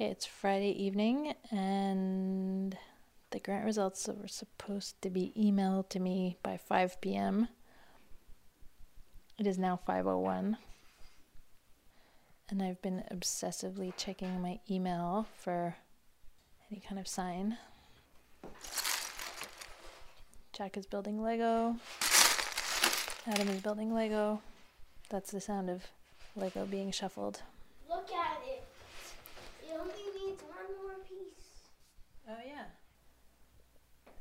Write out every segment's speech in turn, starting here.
Okay, it's Friday evening, and the grant results were supposed to be emailed to me by 5 p.m. It is now 5:01, and I've been obsessively checking my email for any kind of sign. Jack is building Lego. Adam is building Lego. That's the sound of Lego being shuffled. Look at it. It only needs one more piece. Oh, yeah.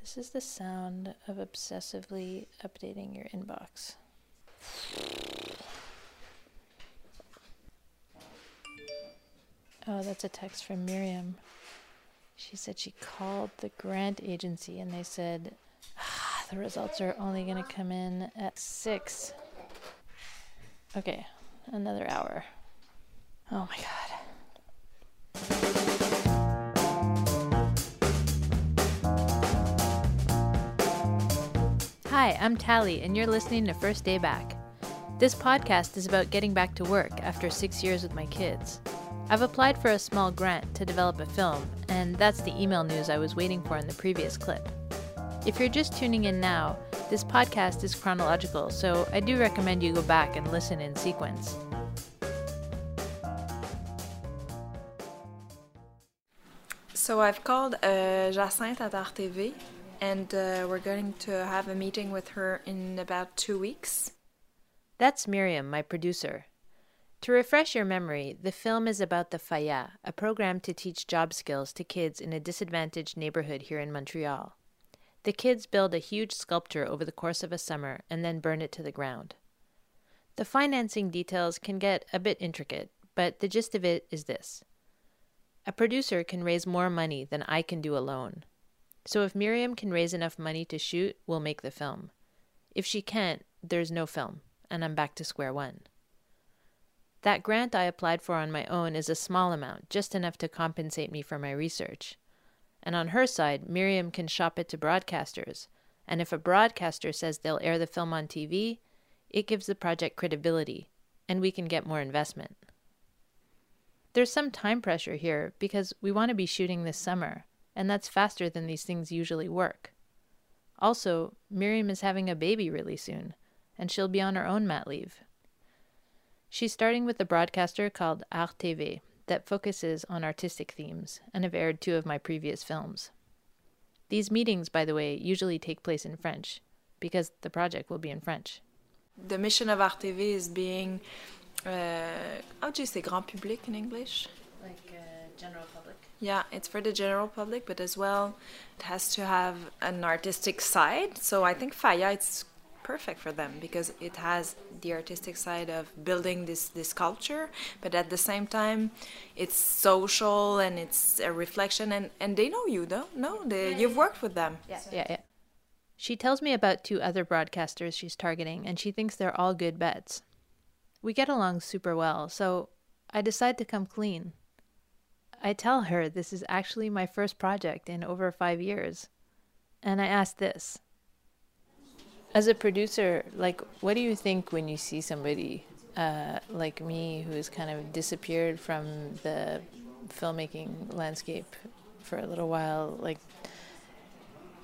This is the sound of obsessively updating your inbox. Oh, that's a text from Miriam. She said she called the grant agency and they said ah, the results are only going to come in at 6. Okay, another hour. Oh my god. Hi, I'm Tally, and you're listening to First Day Back. This podcast is about getting back to work after six years with my kids. I've applied for a small grant to develop a film, and that's the email news I was waiting for in the previous clip. If you're just tuning in now, this podcast is chronological, so I do recommend you go back and listen in sequence. So I've called uh, Jacinthe at RTV, and uh, we're going to have a meeting with her in about two weeks. That's Miriam, my producer. To refresh your memory, the film is about the Falla, a program to teach job skills to kids in a disadvantaged neighborhood here in Montreal. The kids build a huge sculpture over the course of a summer and then burn it to the ground. The financing details can get a bit intricate, but the gist of it is this. A producer can raise more money than I can do alone. So if Miriam can raise enough money to shoot, we'll make the film. If she can't, there's no film, and I'm back to square one. That grant I applied for on my own is a small amount, just enough to compensate me for my research. And on her side, Miriam can shop it to broadcasters, and if a broadcaster says they'll air the film on TV, it gives the project credibility, and we can get more investment. There's some time pressure here because we want to be shooting this summer, and that's faster than these things usually work. Also, Miriam is having a baby really soon, and she'll be on her own mat leave. She's starting with a broadcaster called Art TV that focuses on artistic themes and have aired two of my previous films. These meetings, by the way, usually take place in French because the project will be in French. The mission of Art TV is being, uh, how do you say grand public in English? Like uh, general public. Yeah, it's for the general public, but as well, it has to have an artistic side. So I think Falla, it's perfect for them because it has the artistic side of building this this culture but at the same time it's social and it's a reflection and and they know you though no they, you've worked with them Yeah, yeah, yeah. She tells me about two other broadcasters she's targeting, and she thinks they're all good bets. We get along super well, so I decide to come clean. I tell her this is actually my first project in over five years. And I ask this As a producer, like, what do you think when you see somebody uh, like me who's kind of disappeared from the filmmaking landscape for a little while? Like,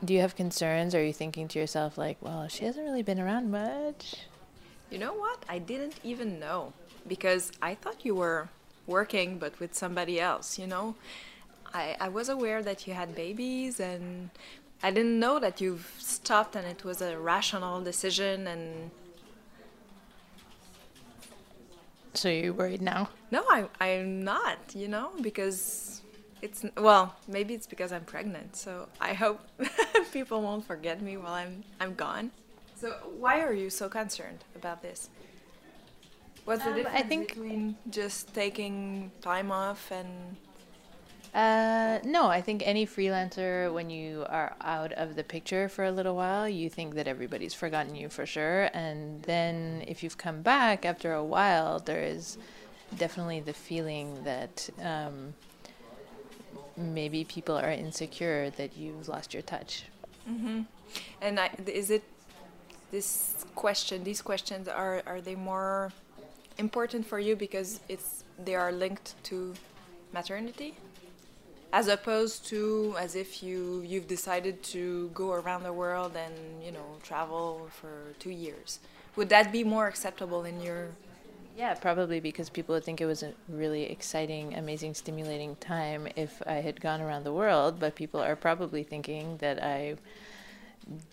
do you have concerns? Or Are you thinking to yourself, like, well, she hasn't really been around much? you know what i didn't even know because i thought you were working but with somebody else you know i i was aware that you had babies and i didn't know that you've stopped and it was a rational decision and So you're worried now? No, I, I'm not, you know, because it's, well, maybe it's because I'm pregnant. So I hope people won't forget me while I'm, I'm gone. So why are you so concerned about this? What's the Um, I difference think- between just taking time off and Uh, no, I think any freelancer, when you are out of the picture for a little while, you think that everybody's forgotten you for sure. And then if you've come back after a while, there is definitely the feeling that um, maybe people are insecure that you've lost your touch. and I, is it this question? These questions are are they more important for you because it's they are linked to maternity? as opposed to as if you you've decided to go around the world and you know travel for two years. Would that be more acceptable in your yeah, probably because people would think it was a really exciting, amazing, stimulating time if I had gone around the world, but people are probably thinking that I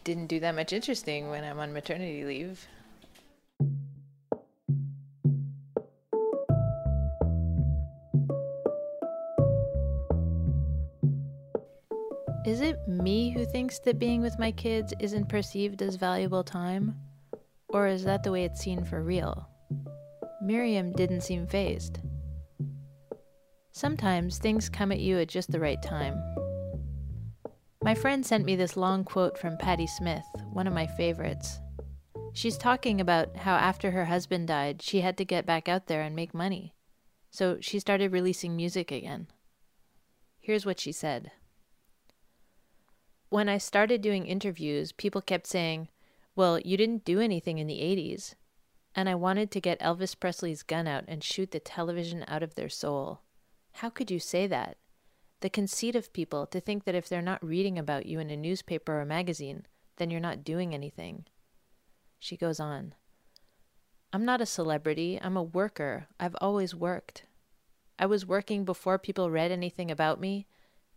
didn't do that much interesting when I'm on maternity leave. Is it me who thinks that being with my kids isn't perceived as valuable time? Or is that the way it's seen for real? Miriam didn't seem fazed. Sometimes things come at you at just the right time. My friend sent me this long quote from Patti Smith, one of my favorites. She's talking about how after her husband died, she had to get back out there and make money. So she started releasing music again. Here's what she said When I started doing interviews, people kept saying, Well, you didn't do anything in the 80s and I wanted to get Elvis Presley's gun out and shoot the television out of their soul. How could you say that? The conceit of people to think that if they're not reading about you in a newspaper or magazine, then you're not doing anything. She goes on I'm not a celebrity, I'm a worker. I've always worked. I was working before people read anything about me,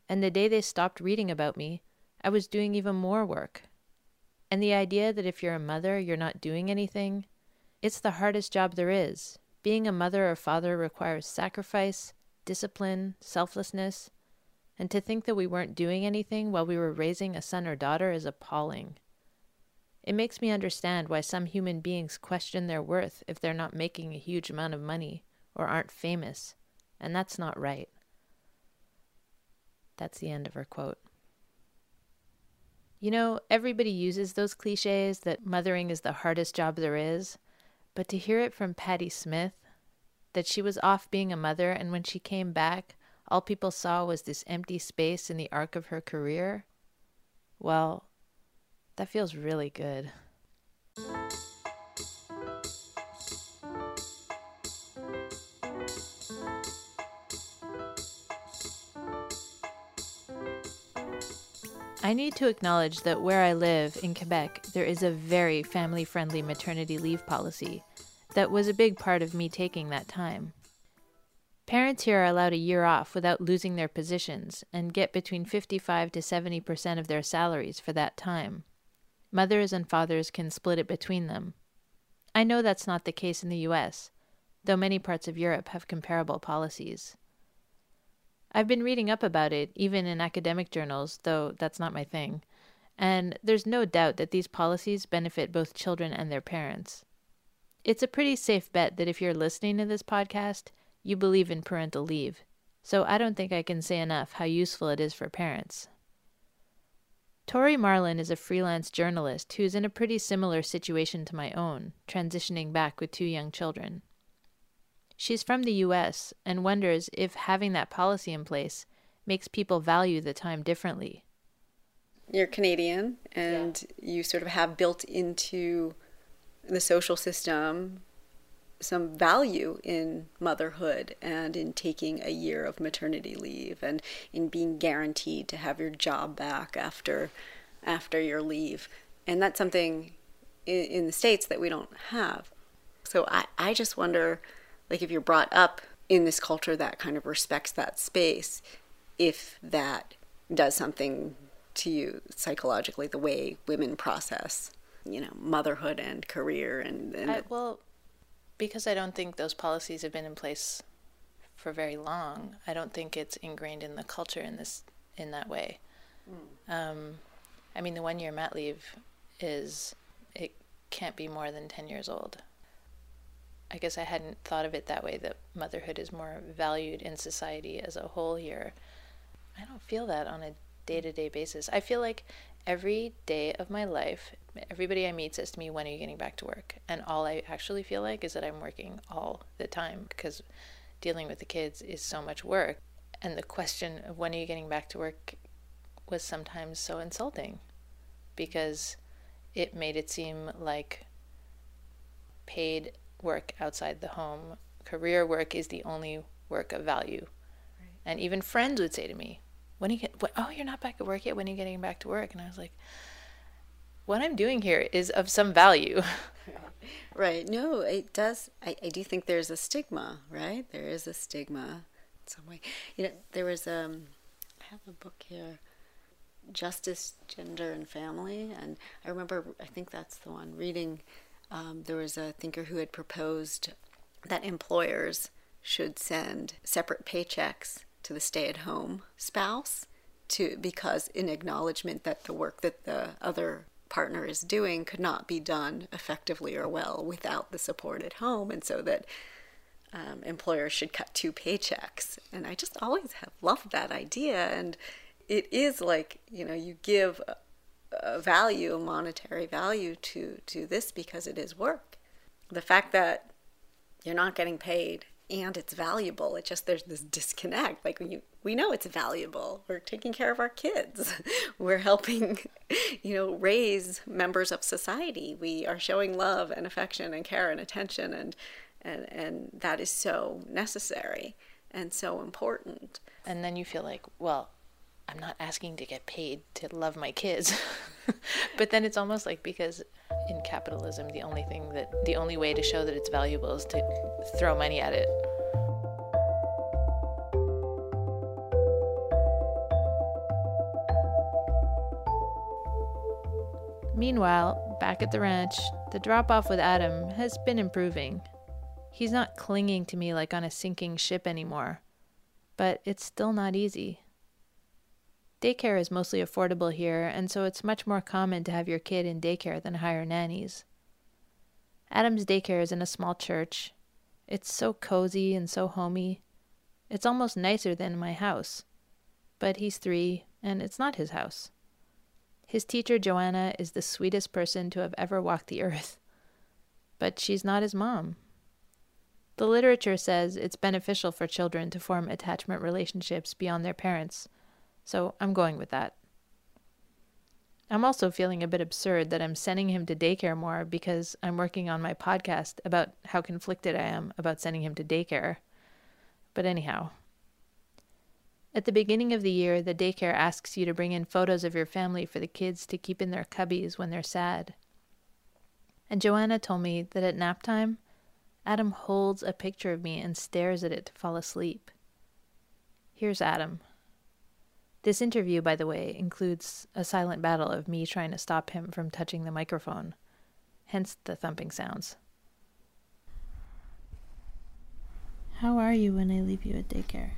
and the day they stopped reading about me, I was doing even more work. And the idea that if you're a mother, you're not doing anything, it's the hardest job there is. Being a mother or father requires sacrifice, discipline, selflessness, and to think that we weren't doing anything while we were raising a son or daughter is appalling. It makes me understand why some human beings question their worth if they're not making a huge amount of money or aren't famous, and that's not right. That's the end of her quote. You know, everybody uses those cliches that mothering is the hardest job there is, but to hear it from Patti Smith, that she was off being a mother, and when she came back, all people saw was this empty space in the arc of her career, well, that feels really good. I need to acknowledge that where I live in Quebec, there is a very family friendly maternity leave policy that was a big part of me taking that time. Parents here are allowed a year off without losing their positions and get between 55 to 70 percent of their salaries for that time. Mothers and fathers can split it between them. I know that's not the case in the US, though many parts of Europe have comparable policies. I've been reading up about it, even in academic journals, though that's not my thing. And there's no doubt that these policies benefit both children and their parents. It's a pretty safe bet that if you're listening to this podcast, you believe in parental leave. So I don't think I can say enough how useful it is for parents. Tori Marlin is a freelance journalist who's in a pretty similar situation to my own, transitioning back with two young children. She's from the US and wonders if having that policy in place makes people value the time differently. You're Canadian and yeah. you sort of have built into the social system some value in motherhood and in taking a year of maternity leave and in being guaranteed to have your job back after after your leave. And that's something in, in the States that we don't have. So I, I just wonder like if you're brought up in this culture that kind of respects that space, if that does something to you psychologically, the way women process, you know, motherhood and career and, and I, well, because I don't think those policies have been in place for very long. I don't think it's ingrained in the culture in this in that way. Mm. Um, I mean, the one year mat leave is it can't be more than ten years old. I guess I hadn't thought of it that way that motherhood is more valued in society as a whole here. I don't feel that on a day to day basis. I feel like every day of my life, everybody I meet says to me, When are you getting back to work? And all I actually feel like is that I'm working all the time because dealing with the kids is so much work. And the question of when are you getting back to work was sometimes so insulting because it made it seem like paid work outside the home. Career work is the only work of value. Right. And even friends would say to me, when you get, what, oh, you're not back at work yet. When are you getting back to work? And I was like, what I'm doing here is of some value. Right. No, it does. I, I do think there's a stigma, right? There is a stigma in some way. You know, there was, um, I have a book here, Justice, Gender, and Family. And I remember, I think that's the one, reading, um, there was a thinker who had proposed that employers should send separate paychecks to the stay at home spouse to because in acknowledgement that the work that the other partner is doing could not be done effectively or well without the support at home and so that um, employers should cut two paychecks. And i just always have loved that idea and it is like you know you give value monetary value to to this because it is work the fact that you're not getting paid and it's valuable. It just there's this disconnect. Like we we know it's valuable. We're taking care of our kids. We're helping, you know, raise members of society. We are showing love and affection and care and attention and and and that is so necessary and so important. And then you feel like, well, I'm not asking to get paid to love my kids. but then it's almost like because in capitalism, the only thing that the only way to show that it's valuable is to throw money at it. Meanwhile, back at the ranch, the drop off with Adam has been improving. He's not clinging to me like on a sinking ship anymore, but it's still not easy. Daycare is mostly affordable here, and so it's much more common to have your kid in daycare than hire nannies. Adam's daycare is in a small church. It's so cozy and so homey. It's almost nicer than my house. But he's three, and it's not his house. His teacher, Joanna, is the sweetest person to have ever walked the earth. But she's not his mom. The literature says it's beneficial for children to form attachment relationships beyond their parents so I'm going with that. I'm also feeling a bit absurd that I'm sending him to daycare more because I'm working on my podcast about how conflicted I am about sending him to daycare. But anyhow, at the beginning of the year, the daycare asks you to bring in photos of your family for the kids to keep in their cubbies when they're sad. And Joanna told me that at nap time, Adam holds a picture of me and stares at it to fall asleep. Here's Adam. This interview, by the way, includes a silent battle of me trying to stop him from touching the microphone, hence the thumping sounds. How are you when I leave you at daycare?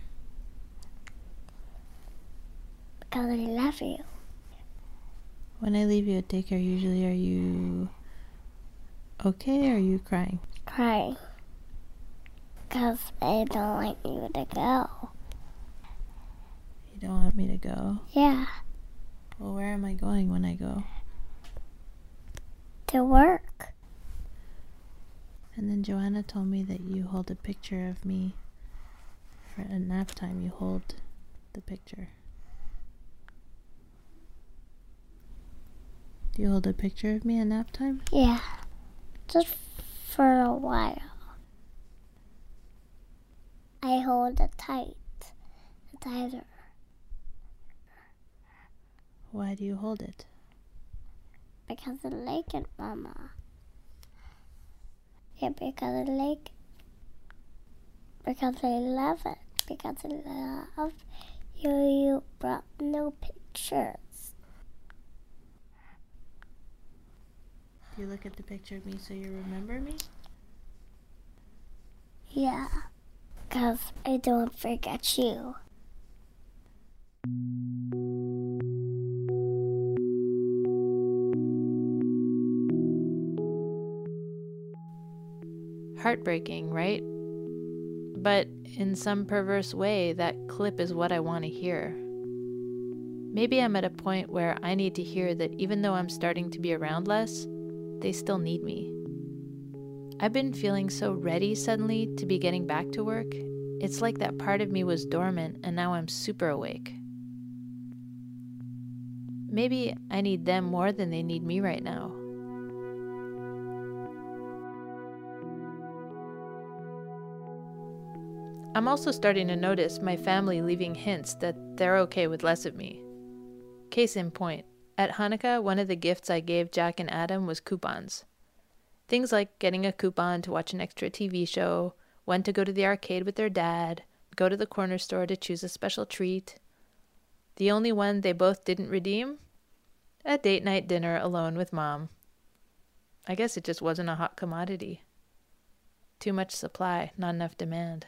Because I love you. When I leave you at daycare, usually are you okay or are you crying? Crying. Because I don't like you to go. You don't want me to go? Yeah. Well, where am I going when I go? To work. And then Joanna told me that you hold a picture of me for a nap time. You hold the picture. Do you hold a picture of me at nap time? Yeah. Just for a while. I hold it tight. Tighter. Why do you hold it? Because I like it, Mama. Yeah, because I like Because I love it. Because I love you. You brought no pictures. Do you look at the picture of me so you remember me? Yeah, because I don't forget you. Heartbreaking, right? But in some perverse way, that clip is what I want to hear. Maybe I'm at a point where I need to hear that even though I'm starting to be around less, they still need me. I've been feeling so ready suddenly to be getting back to work. It's like that part of me was dormant and now I'm super awake. Maybe I need them more than they need me right now. I'm also starting to notice my family leaving hints that they're okay with less of me. Case in point, at Hanukkah, one of the gifts I gave Jack and Adam was coupons. Things like getting a coupon to watch an extra TV show, when to go to the arcade with their dad, go to the corner store to choose a special treat. The only one they both didn't redeem? A date night dinner alone with mom. I guess it just wasn't a hot commodity. Too much supply, not enough demand.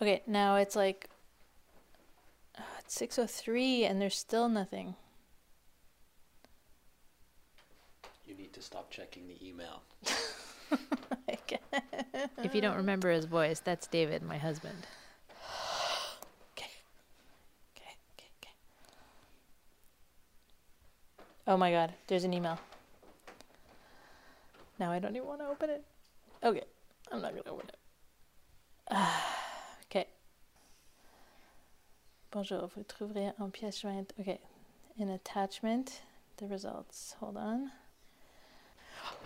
Okay, now it's like uh, it's 6:03 and there's still nothing. You need to stop checking the email. if you don't remember his voice, that's David, my husband. Okay. Okay, okay, okay. Oh my god, there's an email. Now I don't even want to open it. Okay, I'm not going to open it. okay. Bonjour, vous trouverez en pièce jointe. Okay, in attachment, the results. Hold on.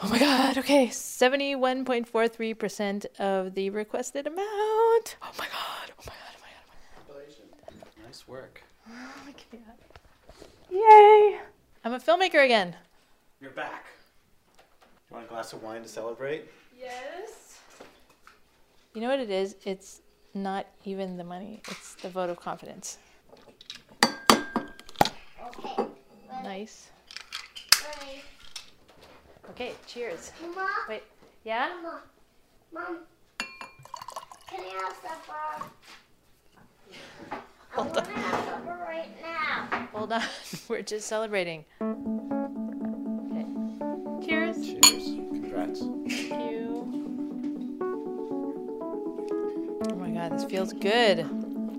Oh my god, okay, 71.43% of the requested amount. Oh my god, oh my god, oh my god, oh my god. Nice work. Oh my god. Yay! I'm a filmmaker again. You're back. You want a glass of wine to celebrate? Yes. You know what it is? It's not even the money, it's the vote of confidence. Okay. Nice. Ready. Okay, cheers. Mama, Wait, yeah? Mama, Mom, can I have supper? I want to have supper right now. Hold on, we're just celebrating. Okay. Cheers. Cheers. Congrats. God, this feels good.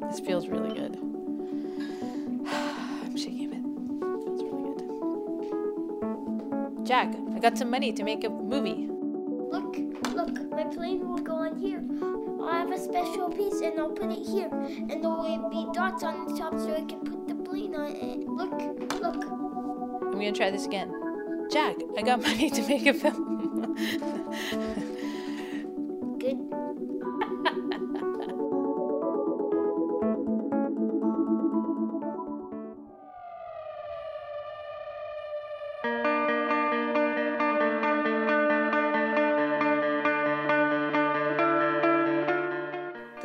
This feels really good. I'm shaking a bit. Feels really good. Jack, I got some money to make a movie. Look, look, my plane will go on here. I'll have a special piece and I'll put it here. And there will be dots on the top so I can put the plane on it. Look, look. I'm gonna try this again. Jack, I got money to make a film.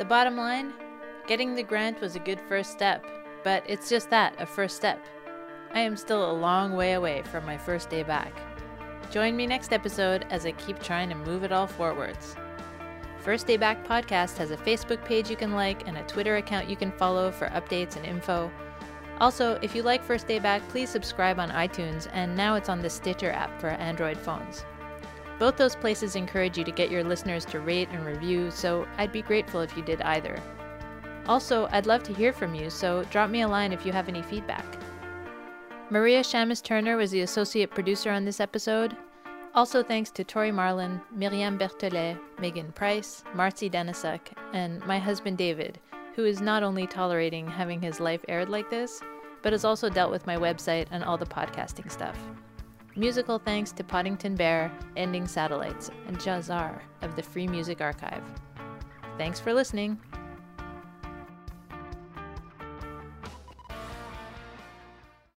The bottom line getting the grant was a good first step, but it's just that a first step. I am still a long way away from my first day back. Join me next episode as I keep trying to move it all forwards. First Day Back podcast has a Facebook page you can like and a Twitter account you can follow for updates and info. Also, if you like First Day Back, please subscribe on iTunes, and now it's on the Stitcher app for Android phones. Both those places encourage you to get your listeners to rate and review, so I'd be grateful if you did either. Also, I'd love to hear from you, so drop me a line if you have any feedback. Maria Shamus Turner was the associate producer on this episode. Also, thanks to Tori Marlin, Miriam Berthelet, Megan Price, Marcy Denisuk, and my husband David, who is not only tolerating having his life aired like this, but has also dealt with my website and all the podcasting stuff. Musical thanks to Podington Bear, Ending Satellites, and Jahzzar of the Free Music Archive. Thanks for listening.